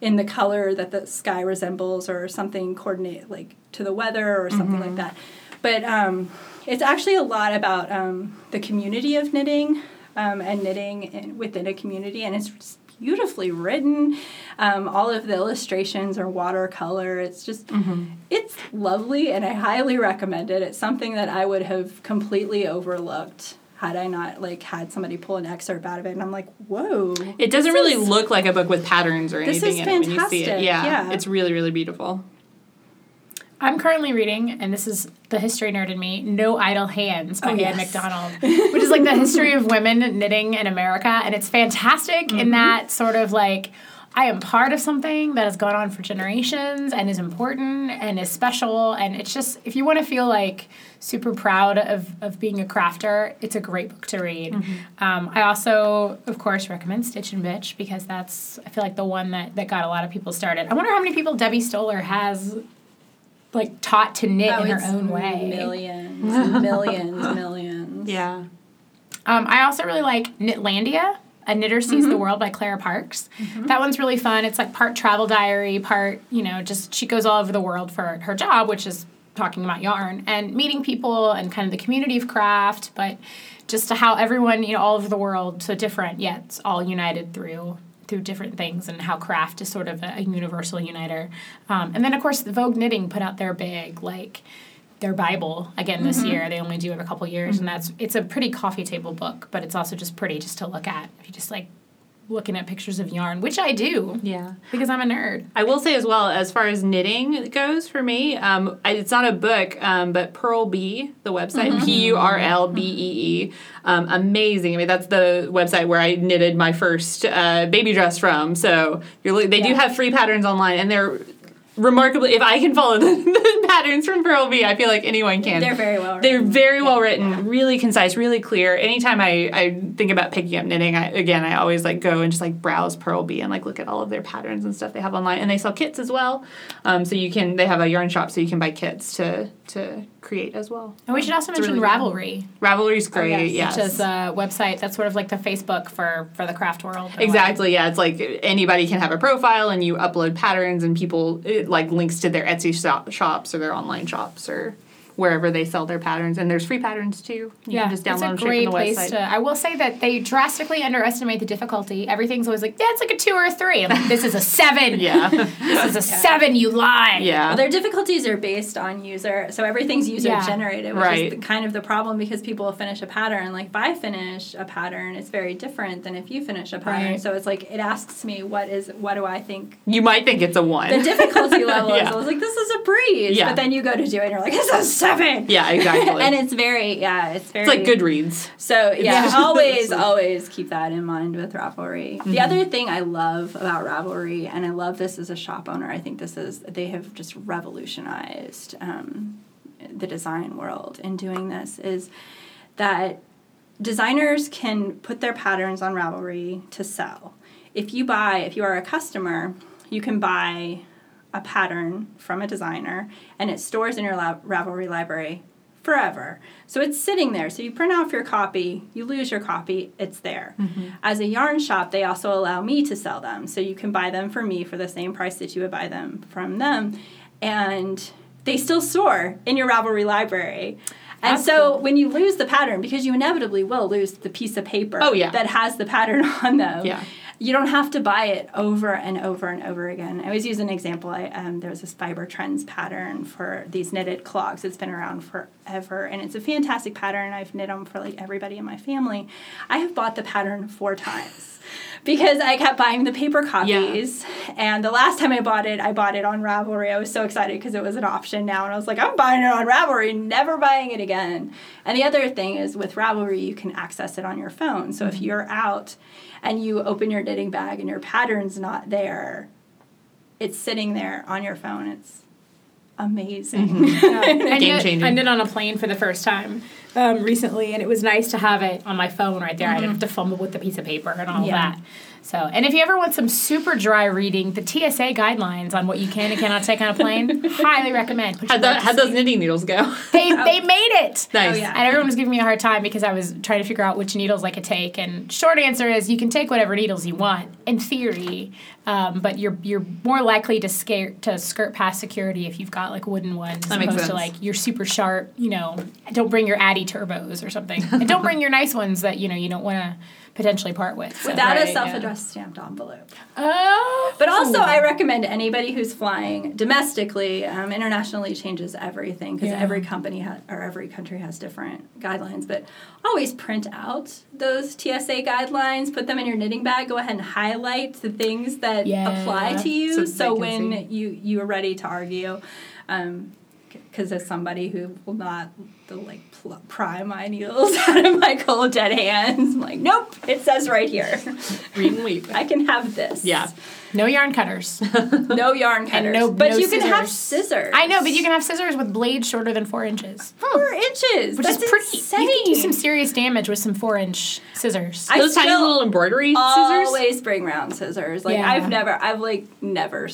in the color that the sky resembles or something coordinate like to the weather or something mm-hmm. like that. But um, it's actually a lot about um, the community of knitting um, and knitting in, within a community, and it's beautifully written. Um, all of the illustrations are watercolor. It's just, mm-hmm. it's lovely, and I highly recommend it. It's something that I would have completely overlooked had I not like had somebody pull an excerpt out of it, and I'm like, whoa! It doesn't really is, look like a book with patterns or anything in fantastic. it when you see it. Yeah, yeah, it's really really beautiful. I'm currently reading, and this is the history nerd in me, No Idle Hands by oh, yes. Anne Macdonald, *laughs* which is like the history of women knitting in America. And it's fantastic mm-hmm. in that sort of like, I am part of something that has gone on for generations and is important and is special. And it's just, if you want to feel like super proud of, of being a crafter, it's a great book to read. Mm-hmm. Um, I also, of course, recommend Stitch and Bitch because that's, I feel like, the one that, that got a lot of people started. I wonder how many people Debbie Stoller has like taught to knit oh, in her own way. Millions, *laughs* millions, millions. Yeah. Um, I also really like Knitlandia. A Knitter Sees mm-hmm. the World by Clara Parkes. Mm-hmm. That one's really fun. It's like part travel diary, part, you know, just she goes all over the world for her job, which is talking about yarn and meeting people and kind of the community of craft, but just how everyone, you know, all over the world, so different, yet all united through through different things and how craft is sort of a, a universal uniter. Um, and then, of course, the Vogue Knitting put out their big, like, their Bible again this mm-hmm. year. They only do every couple years, mm-hmm. and that's it's a pretty coffee table book, but it's also just pretty just to look at. If you just like looking at pictures of yarn, which I do. Yeah. Because I'm a nerd. I will say as well, as far as knitting goes for me, um, it's not a book, um, but Purl Bee, the website, mm-hmm. P U R L B E E, um, amazing. I mean, that's the website where I knitted my first uh, baby dress from. So you're, they yeah. do have free patterns online, and they're remarkably if i can follow the, *laughs* the patterns from Purl Bee. I feel like anyone can. They're very well They're written. very well written, really concise, really clear. Anytime I, I think about picking up knitting, I again I always like go and just like browse Purl Bee and like look at all of their patterns and stuff they have online. And they sell kits as well. Um, so you can they have a yarn shop so you can buy kits to to create as well. And we should also It's mention really. Ravelry, Ravelry's oh, great, yes. yes. which is a website that's sort of like the Facebook for for the craft world. in a way. Exactly. Yeah, it's like anybody can have a profile, and you upload patterns, and people it like links to their Etsy shop, shops or their online shops or wherever they sell their patterns. And there's free patterns too. You yeah, can just download it's them a great from the place website. to. I will say that they drastically underestimate the difficulty. Everything's always like, yeah, it's like a two or a three. I'm like, this is a *laughs* seven. yeah, *laughs* this is a seven. You lie. yeah. Well, their difficulties are based on user, so everything's user Yeah. generated, which Right. is the, kind of the problem because people finish a pattern. Like if I finish a pattern, it's very different than if you finish a pattern. Right. So it's like it asks me what is what do I think you might think it's a one. the difficulty *laughs* level is. Yeah. I was like, this is a breeze, Yeah. but then you go to do it, and you're like, this is a seven. yeah, exactly. *laughs* and it's very yeah, it's very it's like Goodreads. So yeah, always *laughs* always keep that in mind with Ravelry. Mm-hmm. The other thing I love about Ravelry, and I love this as a shop owner, I think this is they have just revolutionized um, the design world in doing this. Is that designers can put their patterns on Ravelry to sell. If you buy, if you are a customer, you can buy a pattern from a designer and it stores in your lab, Ravelry library forever. So it's sitting there. So you print off your copy, you lose your copy, it's there. Mm-hmm. As a yarn shop, they also allow me to sell them. So you can buy them for me for the same price that you would buy them from them. And they still store in your Ravelry library. And That's so when you lose the pattern, because you inevitably will lose the piece of paper Oh, yeah. that has the pattern *laughs* on them, Yeah. You don't have to buy it over and over and over again. I always use an example. I, um, there's this Fiber Trends pattern for these knitted clogs. It's been around forever, and it's a fantastic pattern. I've knit them for like everybody in my family. I have bought the pattern four times *laughs* because I kept buying the paper copies. Yeah. And the last time I bought it, I bought it on Ravelry. I was so excited because it was an option now, and I was like, I'm buying it on Ravelry, never buying it again. And the other thing is with Ravelry, you can access it on your phone. So if you're out and you open your knitting bag and your pattern's not there, it's sitting there on your phone. It's amazing. I Game knit- changing. I knit on a plane for the first time um, recently, and it was nice to have it on my phone right there. I didn't have to fumble with the piece of paper and all Yeah. that. So, and if you ever want some super dry reading, the TSA guidelines on what you can and cannot take on a plane, *laughs* highly recommend. Put How'd, that, how'd those knitting needles go? They *laughs* they made it. nice. Oh, yeah. And everyone was giving me a hard time because I was trying to figure out which needles I could take. And short answer is you can take whatever needles you want in theory, um, but you're you're more likely to scare to skirt past security if you've got like wooden ones, That as makes opposed to sense. like your super sharp. You know, don't bring your Addi turbos or something, and don't bring your nice ones that you know you don't want to potentially part with. So. Without Right, a self-addressed stamped envelope. Oh, But also, I recommend anybody who's flying domestically. Um, internationally changes everything because Yeah. every company ha- or every country has different guidelines. But always print out those TSA guidelines, put them in your knitting bag. Go ahead and highlight the things that Yeah. apply to you. So So, when you you are ready to argue. Um, because as somebody who will not the like pl- pry my needles *laughs* out of my cold dead hands, I'm like, nope, it says right here, Read and weep. *laughs* I can have this. Yeah. no yarn cutters. *laughs* No yarn cutters. no- but no you can have scissors. scissors. I know, but you can have scissors with blades shorter than four inches. four hmm. inches, Which That's is pretty. Insane. You can do some serious damage with some four-inch scissors. I Those tiny little embroidery scissors. always bring round scissors. Like Yeah. I've never, I've like never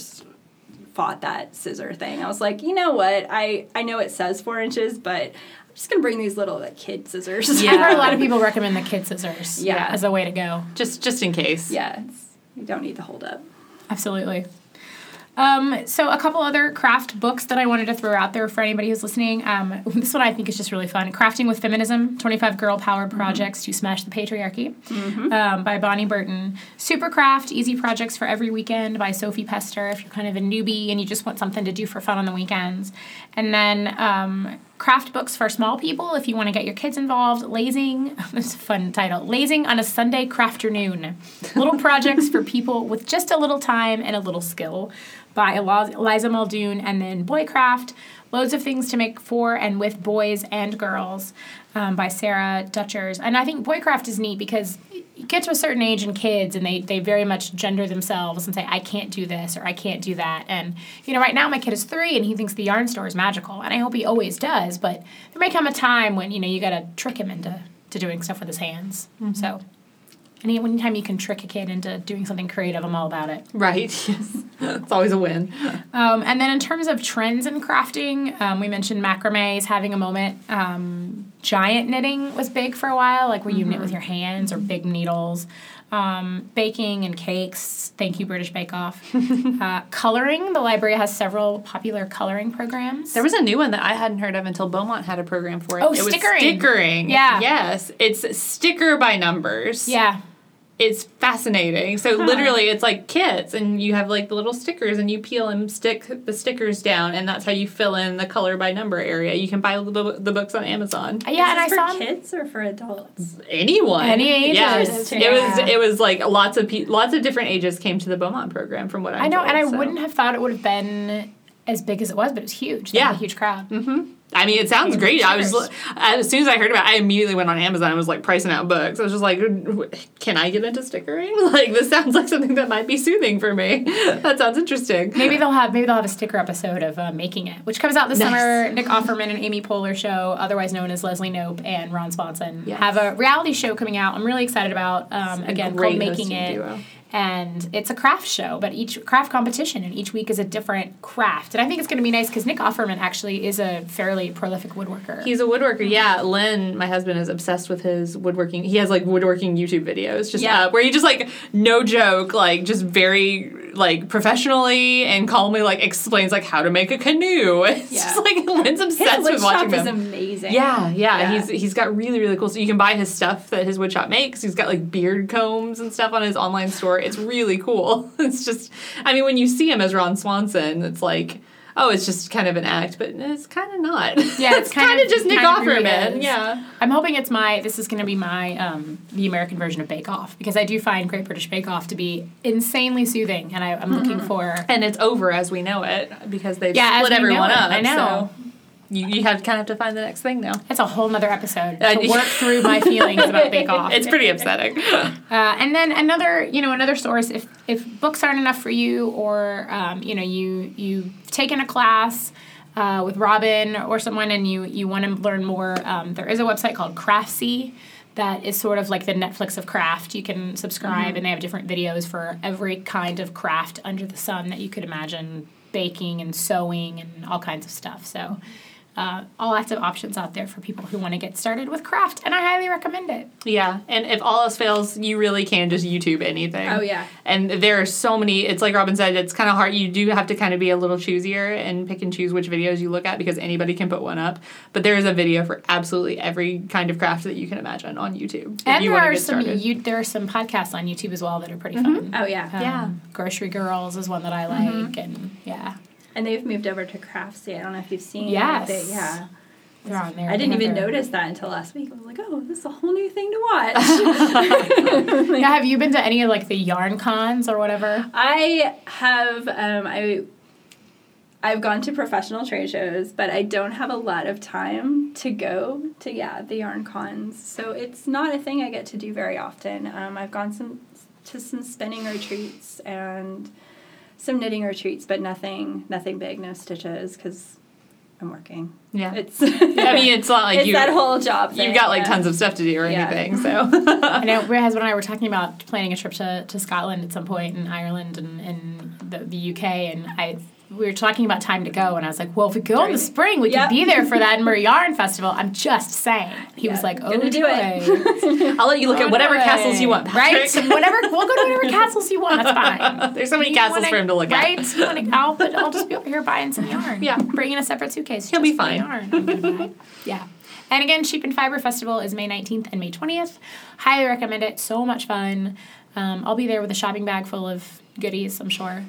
fought that scissor thing. I was like, you know what? I I know it says four inches, but I'm just gonna bring these little like, kid scissors. Yeah. *laughs* A lot of people recommend the kid scissors. Yeah. as a way to go. Just just in case. yeah. It's, you don't need to hold up. Absolutely. Um, so a couple other craft books that I wanted to throw out there for anybody who's listening. Um, this one I think is just really fun. Crafting with Feminism, 25 Girl Power Projects to Smash the Patriarchy um, by Bonnie Burton. Super Craft, Easy Projects for Every Weekend by Sophie Pester if you're kind of a newbie and you just want something to do for fun on the weekends. And then um, craft books for small people if you want to get your kids involved. Lazing, *laughs* that's a fun title. Lazing on a Sunday crafternoon. Little projects for people with just a little time and a little skill by Eliza Muldoon. And then Boycraft, loads of things to make for and with boys and girls um, by Sarah Dutchers. And I think Boycraft is neat because you get to a certain age in kids and they, they very much gender themselves and say i can't do this or i can't do that and you know right now my kid is three and he thinks the yarn store is magical and i hope he always does but there may come a time when you know you got to trick him into to doing stuff with his hands so any anytime you can trick a kid into doing something creative i'm all about it Right. *laughs* Yes. it's always a win. um, and then in terms of trends in crafting, um, we mentioned macrame is having a moment. Um, giant knitting was big for a while, like where you knit with your hands or big needles. Um, baking and cakes. Thank you, British Bake Off. *laughs* uh, coloring. The library has several popular coloring programs. There was a new one that I hadn't heard of until Beaumont had a program for it. Oh, it was stickering. stickering. Yeah. Yes. It's sticker by numbers. yeah. It's fascinating. So *laughs* literally it's like kits and you have like the little stickers and you peel and stick the stickers down and that's how you fill in the color by number area. You can buy the, the books on Amazon. Uh, Yeah, and I Is this saw for kids or for adults. Anyone. Any ages. Yes. Interesting. It was it was like lots of pe- lots of different ages came to the Beaumont program from what I'm I know, told, and I so. wouldn't have thought it would have been as big as it was, but it was huge. They Yeah. a huge crowd. I mean, it sounds great. I was as soon as I heard about, it, I immediately went on Amazon and was like pricing out books. I was just like, can I get into stickering? *laughs* Like this sounds like something that might be soothing for me. *laughs* that sounds interesting. Maybe they'll have maybe they'll have a sticker episode of uh, making it, which comes out this Nice. summer. Nick Offerman and Amy Poehler show, otherwise known as Leslie Knope and Ron Swanson, Yes. have a reality show coming out. I'm really excited about. Um, again, called Making It, duo. And it's a craft show, but each craft competition, and each week is a different craft. And I think it's going to be nice because Nick Offerman actually is a fairly prolific woodworker. He's a woodworker. Yeah, Lynn, my husband, is obsessed with his woodworking. He has like woodworking YouTube videos, just Yeah. where he just like no joke, like just very like professionally and calmly like explains like how to make a canoe. *laughs* It's Yeah. just like *laughs* Lynn's His obsessed wood with watching is amazing. Yeah, yeah, Yeah. He's he's got really really cool. So you can buy his stuff that his wood shop makes. He's got like beard combs and stuff on his online store. It's really cool. *laughs* It's just, I mean, when you see him as Ron Swanson, it's like, oh, it's just kind of an act, but it's kind of not. Yeah, *laughs* it's kind kinda of- just Nick kind of really Offerman. Yeah, I'm hoping it's my. This is going to be my um, the American version of Bake Off because I do find Great British Bake Off to be insanely soothing, and I, I'm looking for. and it's over as we know it because they've Yeah, split we know everyone it. up. I know. So you, you have kind of to find the next thing now. That's a whole nother episode Uh, to work through my feelings about Bake *laughs* Off. It's pretty upsetting. *laughs* Uh, and then another, you know, another source. If if books aren't enough for you, or um, you know, you you've taken a class uh, with Robin or someone, and you you want to learn more, um, there is a website called Craftsy that is sort of like the Netflix of craft. You can subscribe, and they have different videos for every kind of craft under the sun that you could imagine, baking and sewing and all kinds of stuff. So. Uh, all lots of options out there for people who want to get started with craft, and I highly recommend it. Yeah, and if all else fails, you really can just YouTube anything. Oh, yeah. And there are so many. It's like Robin said. It's kind of hard. You do have to kind of be a little choosier and pick and choose which videos you look at because anybody can put one up. But there is a video for absolutely every kind of craft that you can imagine on YouTube. And you there are get some you, there are some podcasts on YouTube as well that are pretty fun. Oh yeah. Um, Yeah. Grocery Girls is one that I like, and yeah, And they've moved over to Craftsy. I don't know if you've seen. Yes. They, yeah. they're on there. I didn't even notice that until last week. I was like, oh, this is a whole new thing to watch. *laughs* *laughs* Yeah, have you been to any of like the yarn cons or whatever? I have um, I I've gone to professional trade shows, but I don't have a lot of time to go to yeah the yarn cons. So it's not a thing I get to do very often. Um, I've gone some to some spinning retreats and some knitting retreats, but nothing nothing big, no stitches because I'm working. yeah. It's *laughs* I mean, it's not like it's you. that whole job. Thing, You've got like yeah. tons of stuff to do or Yeah. anything, so *laughs* I know my husband and I were talking about planning a trip to, to Scotland at some point, and Ireland, and, and the, the UK, and I we were talking about time to go, and I was like, well, if we go in the spring, we Yep. could be there for that *laughs* Edinburgh Yarn Festival. I'm just saying. He was like, oh, do it. *laughs* I'll let you look at whatever castles you want, right? *laughs* Whatever, we'll go to whatever castles you want. That's fine. There's so many You castles wanna- for him to look right? at. Wanna- I'll, but I'll just be over here buying some yarn. Yeah. bringing a separate suitcase. He'll be fine. Yarn. I'm gonna buy. Yeah. And again, Sheep and Fiber Festival is May 19th and May 20th. Highly recommend it. So much fun. Um, I'll be there with a shopping bag full of goodies, I'm sure.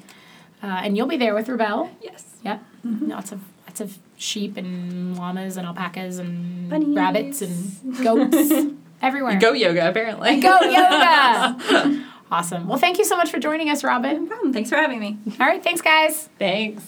Uh, and you'll be there with Rebel. Yes. Yep. Lots of lots of sheep and llamas and alpacas and Bunnies. rabbits and goats *laughs* everywhere. Go yoga, apparently. Go *laughs* yoga. awesome. Well, thank you so much for joining us, Robin. No problem. Thanks for having me. All right, thanks, guys. Thanks.